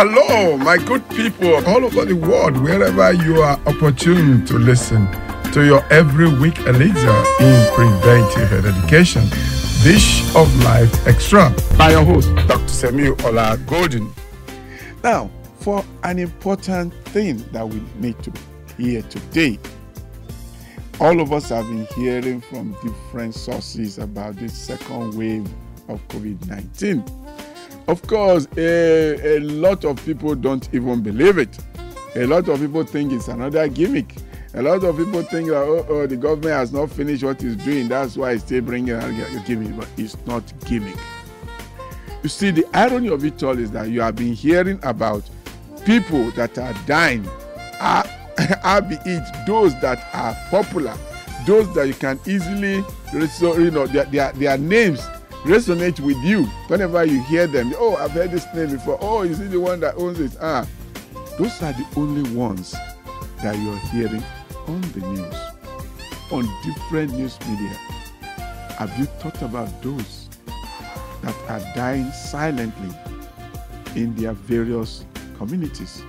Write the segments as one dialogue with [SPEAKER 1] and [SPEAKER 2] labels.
[SPEAKER 1] Hello, my good people all over the world, wherever you are opportune to listen to your every week elixir in preventive education. Dish of Life Extra by your host, Dr. Samuel Ola Golden. Now, for an important thing that we need to hear today, all of us have been hearing from different sources about this second wave of COVID 19. Of course, a, a lot of people don't even believe it. A lot of people think it's another gimmick. A lot of people think that oh, oh the government has not finished what it's doing. That's why it's still bringing a gimmick, but it's not gimmick. You see, the irony of it all is that you have been hearing about people that are dying, are, albeit those that are popular, those that you can easily, you know, their, their, their names resonate with you whenever you hear them. Oh, I've heard this name before. Oh, is he the one that owns it? Ah, those are the only ones that you're hearing on the news, on different news media. Have you thought about those that are dying silently in their various communities?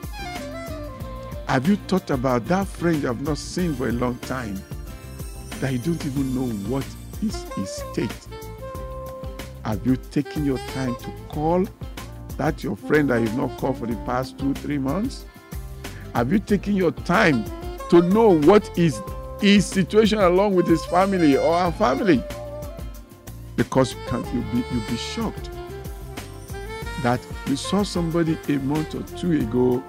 [SPEAKER 1] Have you thought about that friend you have not seen for a long time that you don't even know what is his state? Have you taken your time to call that your friend that you've not called for the past two, three months? Have you taken your time to know what is his situation along with his family or our family? Because you can you'll be you'll be shocked that you saw somebody a month or two ago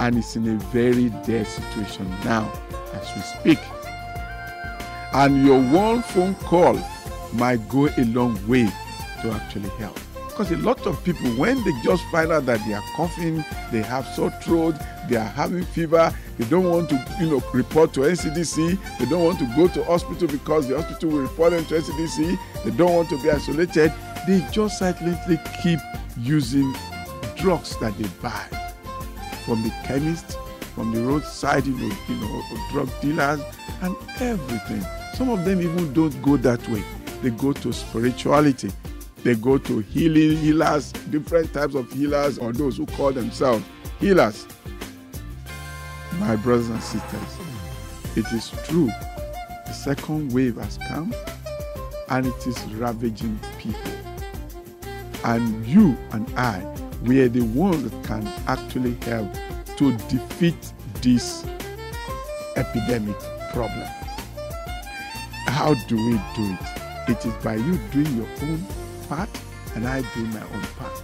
[SPEAKER 1] and is in a very dead situation now as we speak. And your one phone call might go a long way to actually help. Because a lot of people, when they just find out that they are coughing, they have sore throat, they are having fever, they don't want to, you know, report to NCDC, they don't want to go to hospital because the hospital will report them to NCDC, they don't want to be isolated, they just silently keep using drugs that they buy from the chemist, from the roadside, you know, you know, drug dealers, and everything. Some of them even don't go that way. They go to spirituality. They go to healing healers, different types of healers, or those who call themselves healers. My brothers and sisters, it is true. The second wave has come and it is ravaging people. And you and I, we are the ones that can actually help to defeat this epidemic problem. How do we do it? It is by you doing your own part and I do my own part.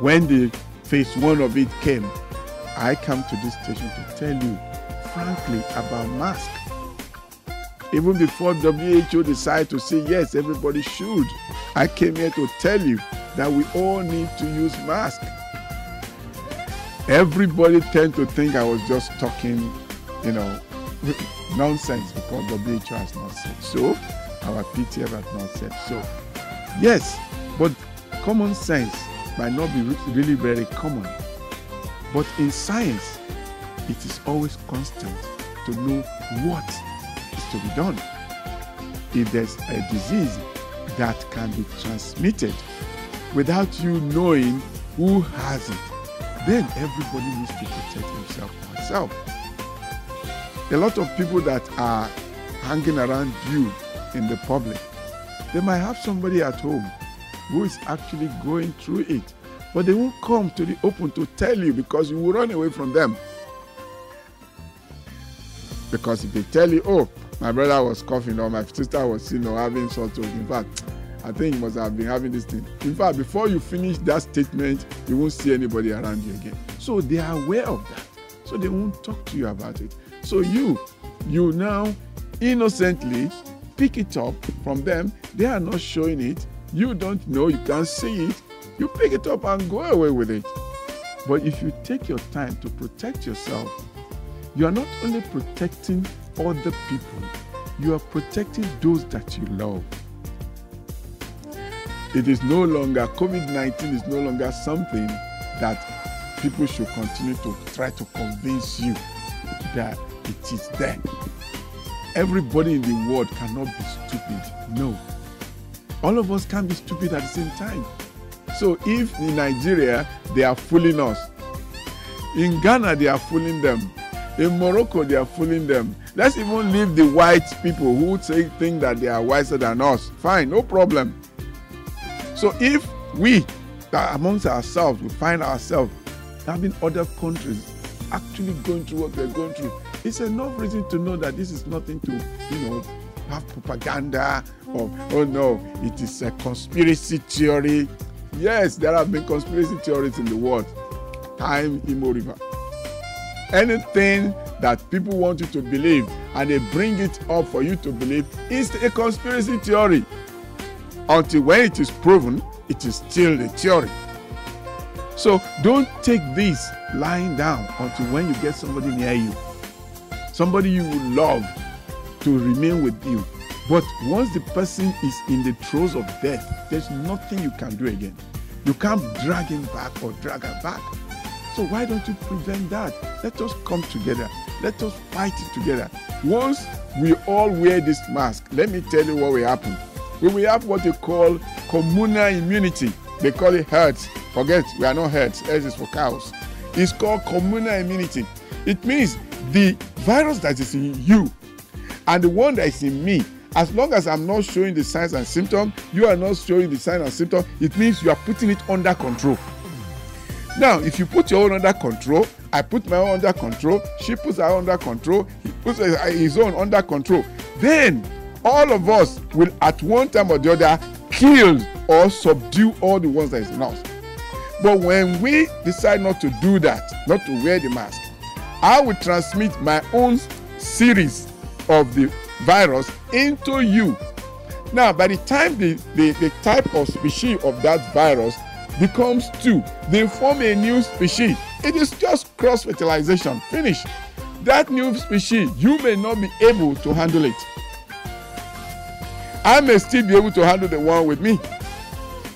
[SPEAKER 1] When the phase one of it came, I come to this station to tell you frankly about mask. Even before WHO decided to say yes, everybody should. I came here to tell you that we all need to use mask. Everybody tend to think I was just talking, you know, nonsense because WHO has not said so. Our PTF has not said so. Yes, but common sense might not be really very common. But in science, it is always constant to know what is to be done. If there's a disease that can be transmitted without you knowing who has it, then everybody needs to protect himself or herself. A lot of people that are hanging around you in the public, they might have somebody at home who is actually going through it, but they won't come to the open to tell you because you will run away from them. Because if they tell you, oh, my brother was coughing or my sister was, you know, having sore throat, in fact, I think he must have been having this thing. In fact, before you finish that statement, you won't see anybody around you again. So they are aware of that. So they won't talk to you about it. So you, you now innocently pick it up from them. They are not showing it. You don't know, you can't see it. You pick it up and go away with it. But if you take your time to protect yourself, you are not only protecting other people, you are protecting those that you love. It is no longer, COVID 19 is no longer something that people should continue to try to convince you that it is there. Everybody in the world cannot be stupid. No. All of us can be stupid at the same time. So if in Nigeria they are fooling us, in Ghana they are fooling them, in Morocco they are fooling them. Let's even leave the white people who say think that they are wiser than us. Fine, no problem. So if we amongst ourselves we find ourselves having other countries actually going through what they're going through, it's enough reason to know that this is nothing to, you know, have propaganda or oh no, it is a conspiracy theory. Yes, there have been conspiracy theories in the world. Time River. Anything that people want you to believe and they bring it up for you to believe is a conspiracy theory. Until when it is proven, it is still a theory. So don't take this lying down until when you get somebody near you, somebody you love to remain with you. But once the person is in the throes of death, there's nothing you can do again. You can't drag him back or drag her back. So why don't you prevent that? Let us come together. Let us fight it together. Once we all wear this mask, let me tell you what will happen. We will have what they call communal immunity. They call it herds. Forget, we are not herds. Herds is for cows. It's called communal immunity. It means the virus that is in you and the one that is in me as long as i'm not showing the signs and symptoms you are not showing the signs and symptoms it means you are putting it under control. Now if you put your own under control i put my own under control she puts her under control he puts his own under control then all of us will at one time or the other kill or subdue all the ones that is in us. But when we decide not to do that not to wear the mask i will transmit my own series of the virus into you. Now by the time the the the type of species of that virus becomes two they form a new species. It is just cross fertilization finish. That new species you may not be able to handle it. I may still be able to handle the one with me.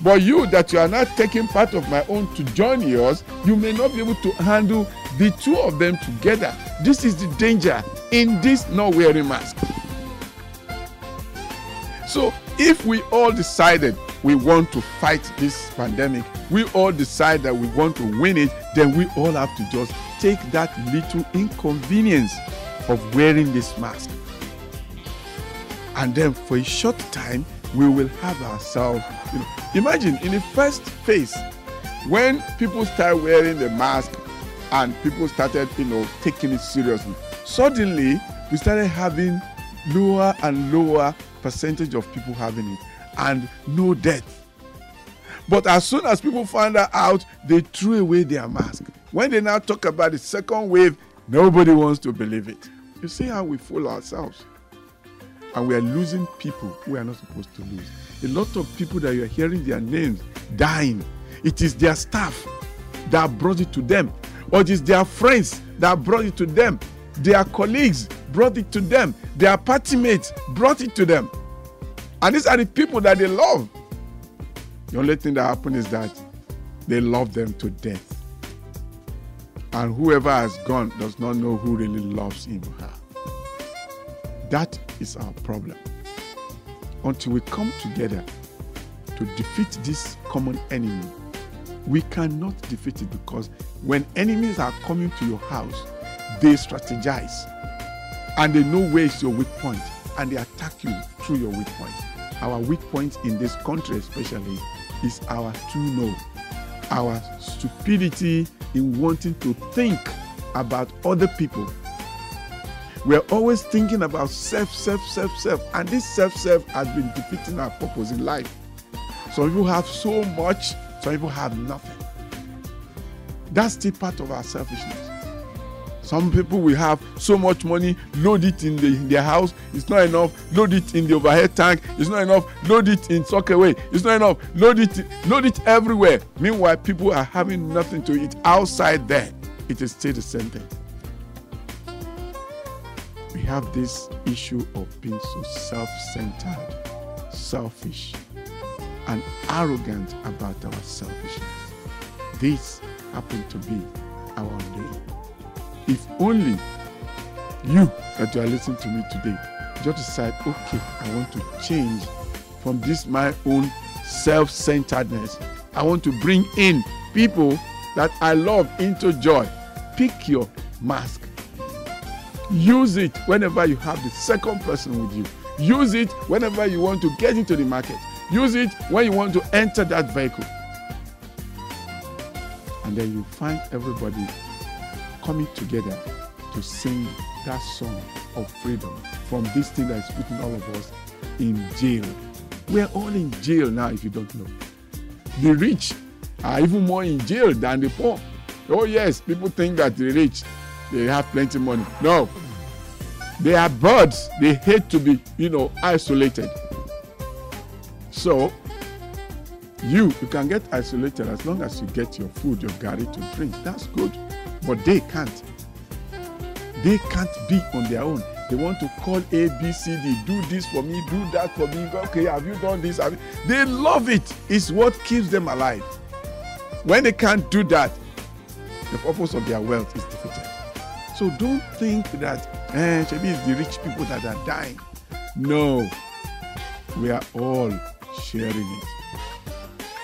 [SPEAKER 1] But you that you are not taking part of my own to join yours you may not be able to handle the two of them together this is the danger in this not wearing mask. So if we all decided we want to fight this pandemic we all decide that we want to win it then we all have to just take that little inconvenience of wearing this mask. And then for a short time we will have ourselves you know imagine in the first phase when people start wearing the mask and people started you know taking it seriously. Suddenly we started having lower and lower percentage of people having it and no death. But as soon as people found that out they threw away their mask. When they now talk about the second wave nobody wants to believe it. You see how we fool ourselves? And we are losing people we are not supposed to lose. A lot of people that you are hearing their names dying. It is their staff that brought it to them or it is their friends that brought it to them. Their colleagues brought it to them. Their party mates brought it to them. And these are the people that they love. The only thing that happened is that they love them to death. And whoever has gone does not know who really loves him or her. That is our problem. Until we come together to defeat this common enemy we cannot defeat it because when enemies are coming to your house they strategize and they know where is your weak point and they attack you through your weak point. Our weak point in this country especially is our too know our stupidity in wanting to think about other people. We're always thinking about self self self self and this self self has been defeating our purpose in life. Some people have so much some people have nothing. That's still part of our selfishness. Some people will have so much money load it in, the, in their house. It's not enough. Load it in the overhead tank. It's not enough. Load it in sockaway it's not enough. Load it load it everywhere. Meanwhile people are having nothing to eat outside there. It is still the same thing. We have this issue of being so self-centered selfish and arrogant about our selfishness this happened to be our undoing if only you that you are listening to me today just decide okay i want to change from this my own self-centeredness I want to bring in people that I love into joy. Pick your mask. Use it whenever you have the second person with you. Use it whenever you want to get into the market. Use it when you want to enter that vehicle. And then you find everybody coming together to sing that song of freedom from this thing that is putting all of us in jail. We're all in jail now, if you don't know. The rich are even more in jail than the poor. Oh, yes, people think that the rich they have plenty money. No, they are birds. They hate to be, you know, isolated. So, you you can get isolated as long as you get your food, your gari to drink. That's good. But they can't. They can't be on their own. They want to call A, B, C, D. Do this for me. Do that for me. Okay, have you done this? You? They love it. It's what keeps them alive. When they can't do that, the purpose of their wealth is defeated. So don't think that eh, maybe it's the rich people that are dying. No, we are all sharing it.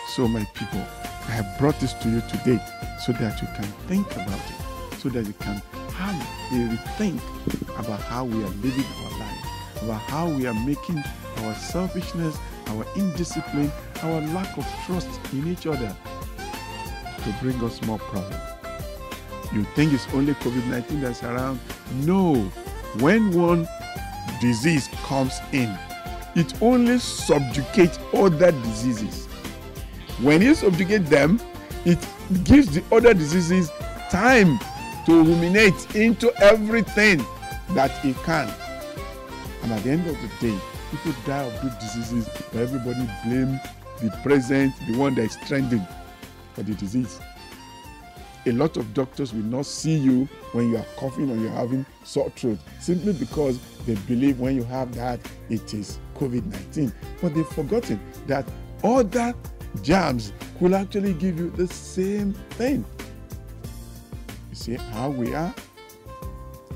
[SPEAKER 1] So, my people, I have brought this to you today so that you can think about it, so that you can have a rethink about how we are living our life, about how we are making our selfishness, our indiscipline, our lack of trust in each other to bring us more problems. You think it's only COVID 19 that's around? No. When one disease comes in, it only subjugates other diseases. When you subjugate them, it gives the other diseases time to ruminate into everything that it can. And at the end of the day, people die of those diseases, but everybody blame the present, the one that is trending for the disease. A lot of doctors will not see you when you are coughing or you're having sore throat simply because they believe when you have that it is COVID 19. But they've forgotten that other germs could actually give you the same thing. You see how we are?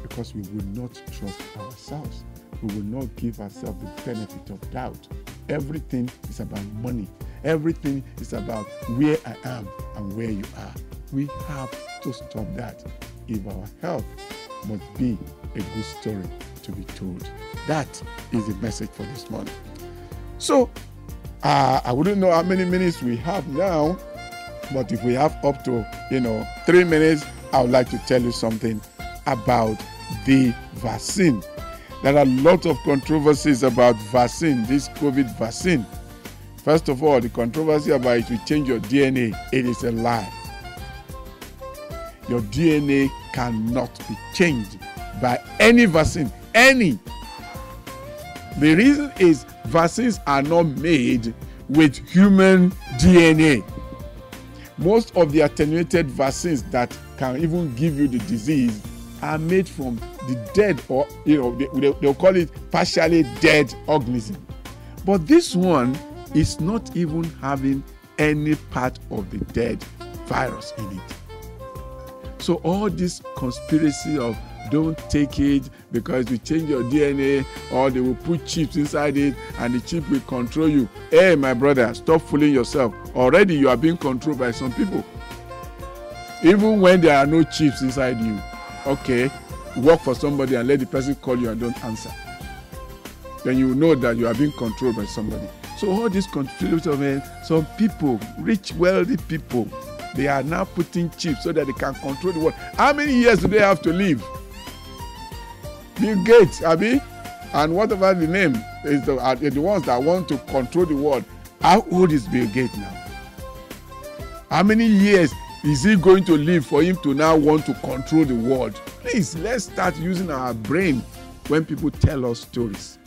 [SPEAKER 1] Because we will not trust ourselves. We will not give ourselves the benefit of doubt. Everything is about money. Everything is about where I am and where you are. We have to stop that if our health must be a good story to be told. That is the message for this morning. So, uh, I wouldn't know how many minutes we have now, but if we have up to, you know, three minutes, I would like to tell you something about the vaccine. There are a lot of controversies about vaccine, this COVID vaccine. First of all, the controversy about it will change your DNA. It is a lie. Your DNA cannot be changed by any vaccine. Any. The reason is vaccines are not made with human DNA. Most of the attenuated vaccines that can even give you the disease are made from the dead or you know they, they, they'll call it partially dead organism but this one is not even having any part of the dead virus in it so all this conspiracy of don't take it because you change your dna or they will put chips inside it and the chip will control you. Hey my brother stop fooling yourself. Already you are being controlled by some people. Even when there are no chips inside you okay work for somebody and let the person call you and don't answer. Then you know that you are being controlled by somebody. So all this conspiracy of eh, some people rich wealthy people they are now putting chips so that they can control the world. How many years do they have to live? Bill gates abi? And whatever the name is the are the ones that want to control the world how old is bill gates now? How many years is he going to live for him to now want to control the world? Please let's start using our brain when people tell us stories.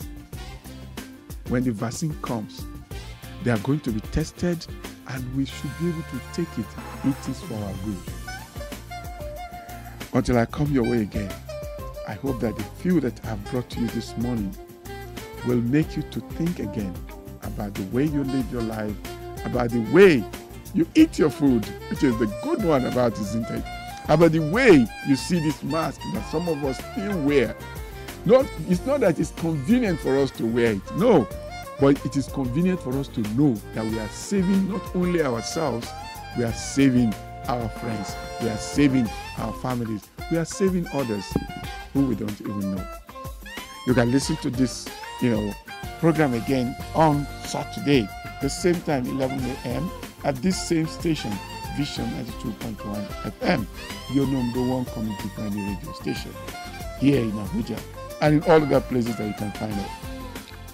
[SPEAKER 1] When the vaccine comes they are going to be tested and we should be able to take it it is for our good until i come your way again i hope that the few that i've brought to you this morning will make you to think again about the way you live your life about the way you eat your food which is the good one about it isn't it? About the way you see this mask that some of us still wear. Not it's not that it's convenient for us to wear it. No But it is convenient for us to know that we are saving not only ourselves, we are saving our friends, we are saving our families, we are saving others who we don't even know. You can listen to this, you know, program again on Saturday, the same time, 11 a.m. at this same station, Vision 92.1 FM, your number one community friendly radio station here in Abuja and in all other places that you can find it.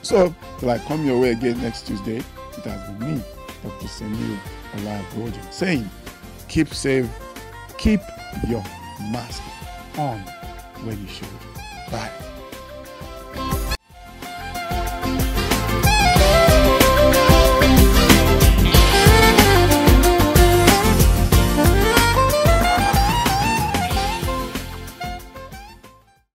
[SPEAKER 1] So, till I come your way again next Tuesday, it has been me, Dr. Semil Olagojan, saying, keep safe, keep your mask on when you should. Bye.